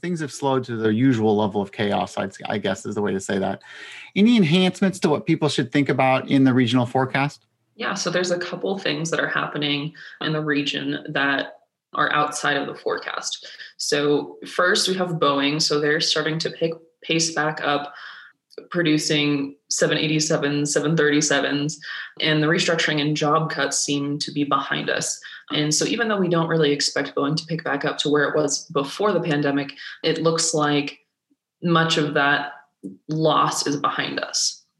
things have slowed to their usual level of chaos, I guess is the way to say that. Any enhancements to what people should think about in the regional forecast? Yeah, so there's a couple things that are happening in the region that are outside of the forecast. So, first, we have Boeing. So, they're starting to pick pace back up producing 787s, 737s, and the restructuring and job cuts seem to be behind us. And so, even though we don't really expect Boeing to pick back up to where it was before the pandemic, it looks like much of that loss is behind us.